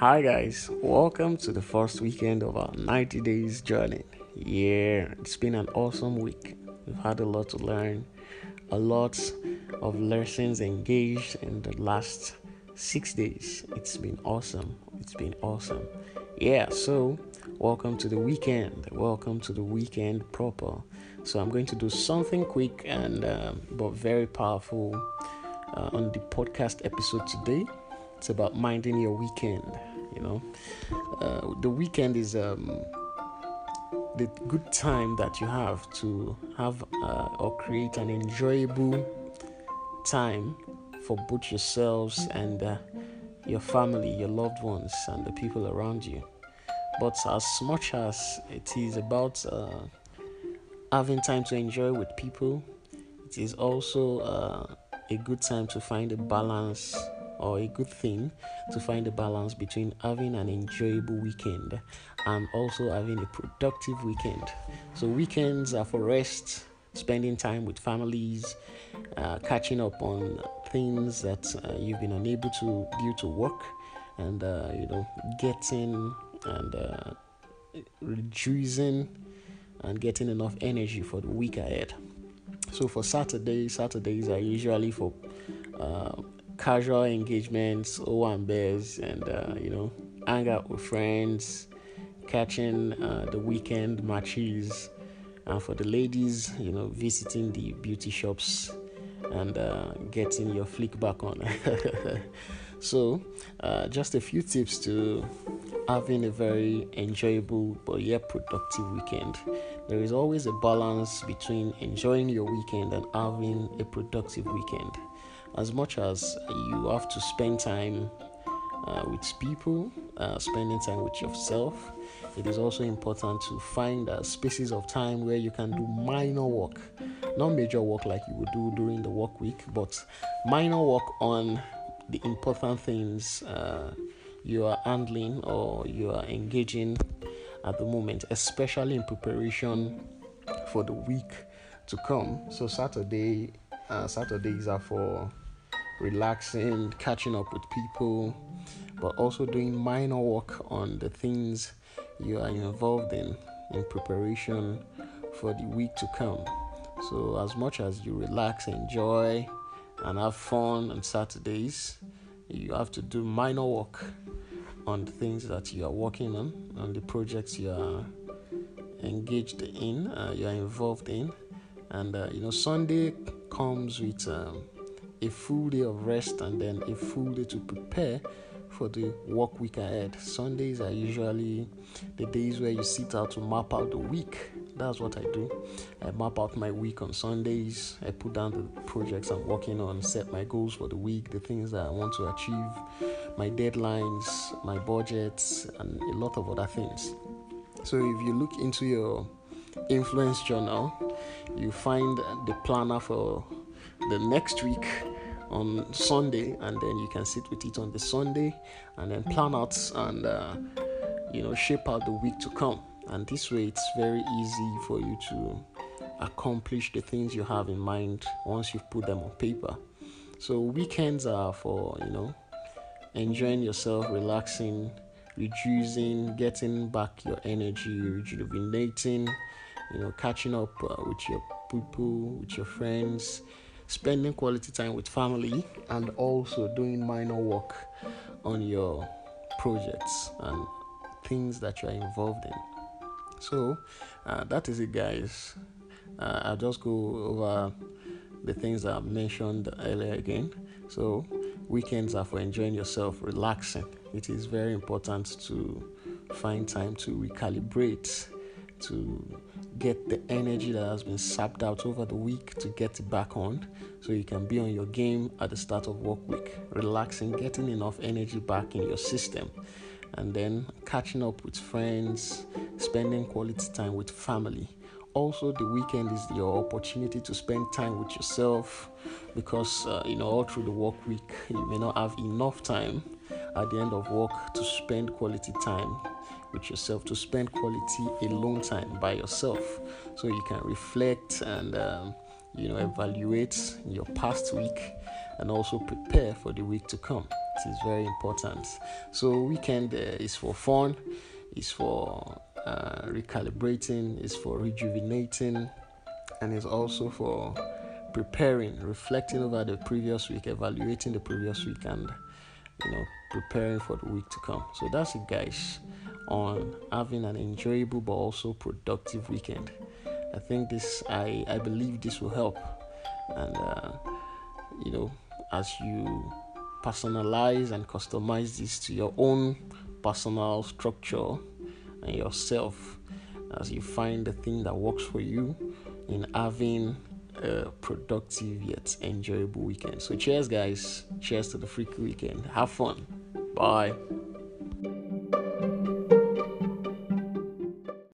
Hi, guys, welcome to the first weekend of our 90 days journey. Yeah, it's been an awesome week. We've had a lot to learn, a lot of lessons engaged in the last six days. It's been awesome. It's been awesome. Yeah, so welcome to the weekend. Welcome to the weekend proper. So, I'm going to do something quick and um, but very powerful uh, on the podcast episode today. It's about minding your weekend. You know, uh, the weekend is um, the good time that you have to have uh, or create an enjoyable time for both yourselves and uh, your family, your loved ones, and the people around you. But as much as it is about uh, having time to enjoy with people, it is also uh, a good time to find a balance or a good thing to find a balance between having an enjoyable weekend and also having a productive weekend. So, weekends are for rest, spending time with families, uh, catching up on things that uh, you've been unable to due to work, and uh, you know, getting and uh, reducing and getting enough energy for the week ahead. So for Saturday, Saturdays are usually for uh, casual engagements, owambes, and uh, you know, hang out with friends, catching uh, the weekend matches, and for the ladies, you know, visiting the beauty shops and uh, getting your flick back on. so, uh, just a few tips to having a very enjoyable but yet productive weekend. There is always a balance between enjoying your weekend and having a productive weekend. As much as you have to spend time uh, with people, uh, spending time with yourself, it is also important to find uh, spaces of time where you can do minor work, not major work like you would do during the work week, but minor work on the important things uh, you are handling or you are engaging at the moment, especially in preparation for the week to come. So Saturday, uh, Saturdays are for relaxing, catching up with people, but also doing minor work on the things you are involved in in preparation for the week to come. So as much as you relax, enjoy, and have fun on Saturdays, you have to do minor work on the things that you are working on, on the projects you are engaged in, uh, you are involved in. And uh, you know, Sunday comes with um, a full day of rest and then a full day to prepare for the work week ahead. Sundays are usually the days where you sit out to map out the week. That's what I do. I map out my week on Sundays. I put down the projects I'm working on, set my goals for the week, the things that I want to achieve, my deadlines, my budgets, and a lot of other things. So if you look into your influence journal, you find the planner for the next week on Sunday, and then you can sit with it on the Sunday and then plan out and uh, you know shape out the week to come. And this way, it's very easy for you to accomplish the things you have in mind once you've put them on paper. So weekends are for you know enjoying yourself, relaxing, reducing, getting back your energy, rejuvenating, you know, catching up uh, with your people, with your friends, spending quality time with family, and also doing minor work on your projects and things that you are involved in. So uh, that is it, guys. Uh, I'll just go over the things I mentioned earlier again. So, weekends are for enjoying yourself, relaxing. It is very important to find time to recalibrate, to get the energy that has been sapped out over the week to get it back on so you can be on your game at the start of work week relaxing getting enough energy back in your system and then catching up with friends spending quality time with family also the weekend is your opportunity to spend time with yourself because uh, you know all through the work week you may not have enough time at the end of work to spend quality time with yourself to spend quality alone time by yourself so you can reflect and um, you know evaluate your past week and also prepare for the week to come it is very important. So weekend uh, is for fun, is for uh, recalibrating, is for rejuvenating, and is also for preparing, reflecting over the previous week, evaluating the previous week, and you know preparing for the week to come. So that's it, guys, on having an enjoyable but also productive weekend. I think this, I I believe this will help, and uh, you know as you personalize and customize this to your own personal structure and yourself as you find the thing that works for you in having a productive yet enjoyable weekend. So, cheers, guys. Cheers to the freaky weekend. Have fun. Bye.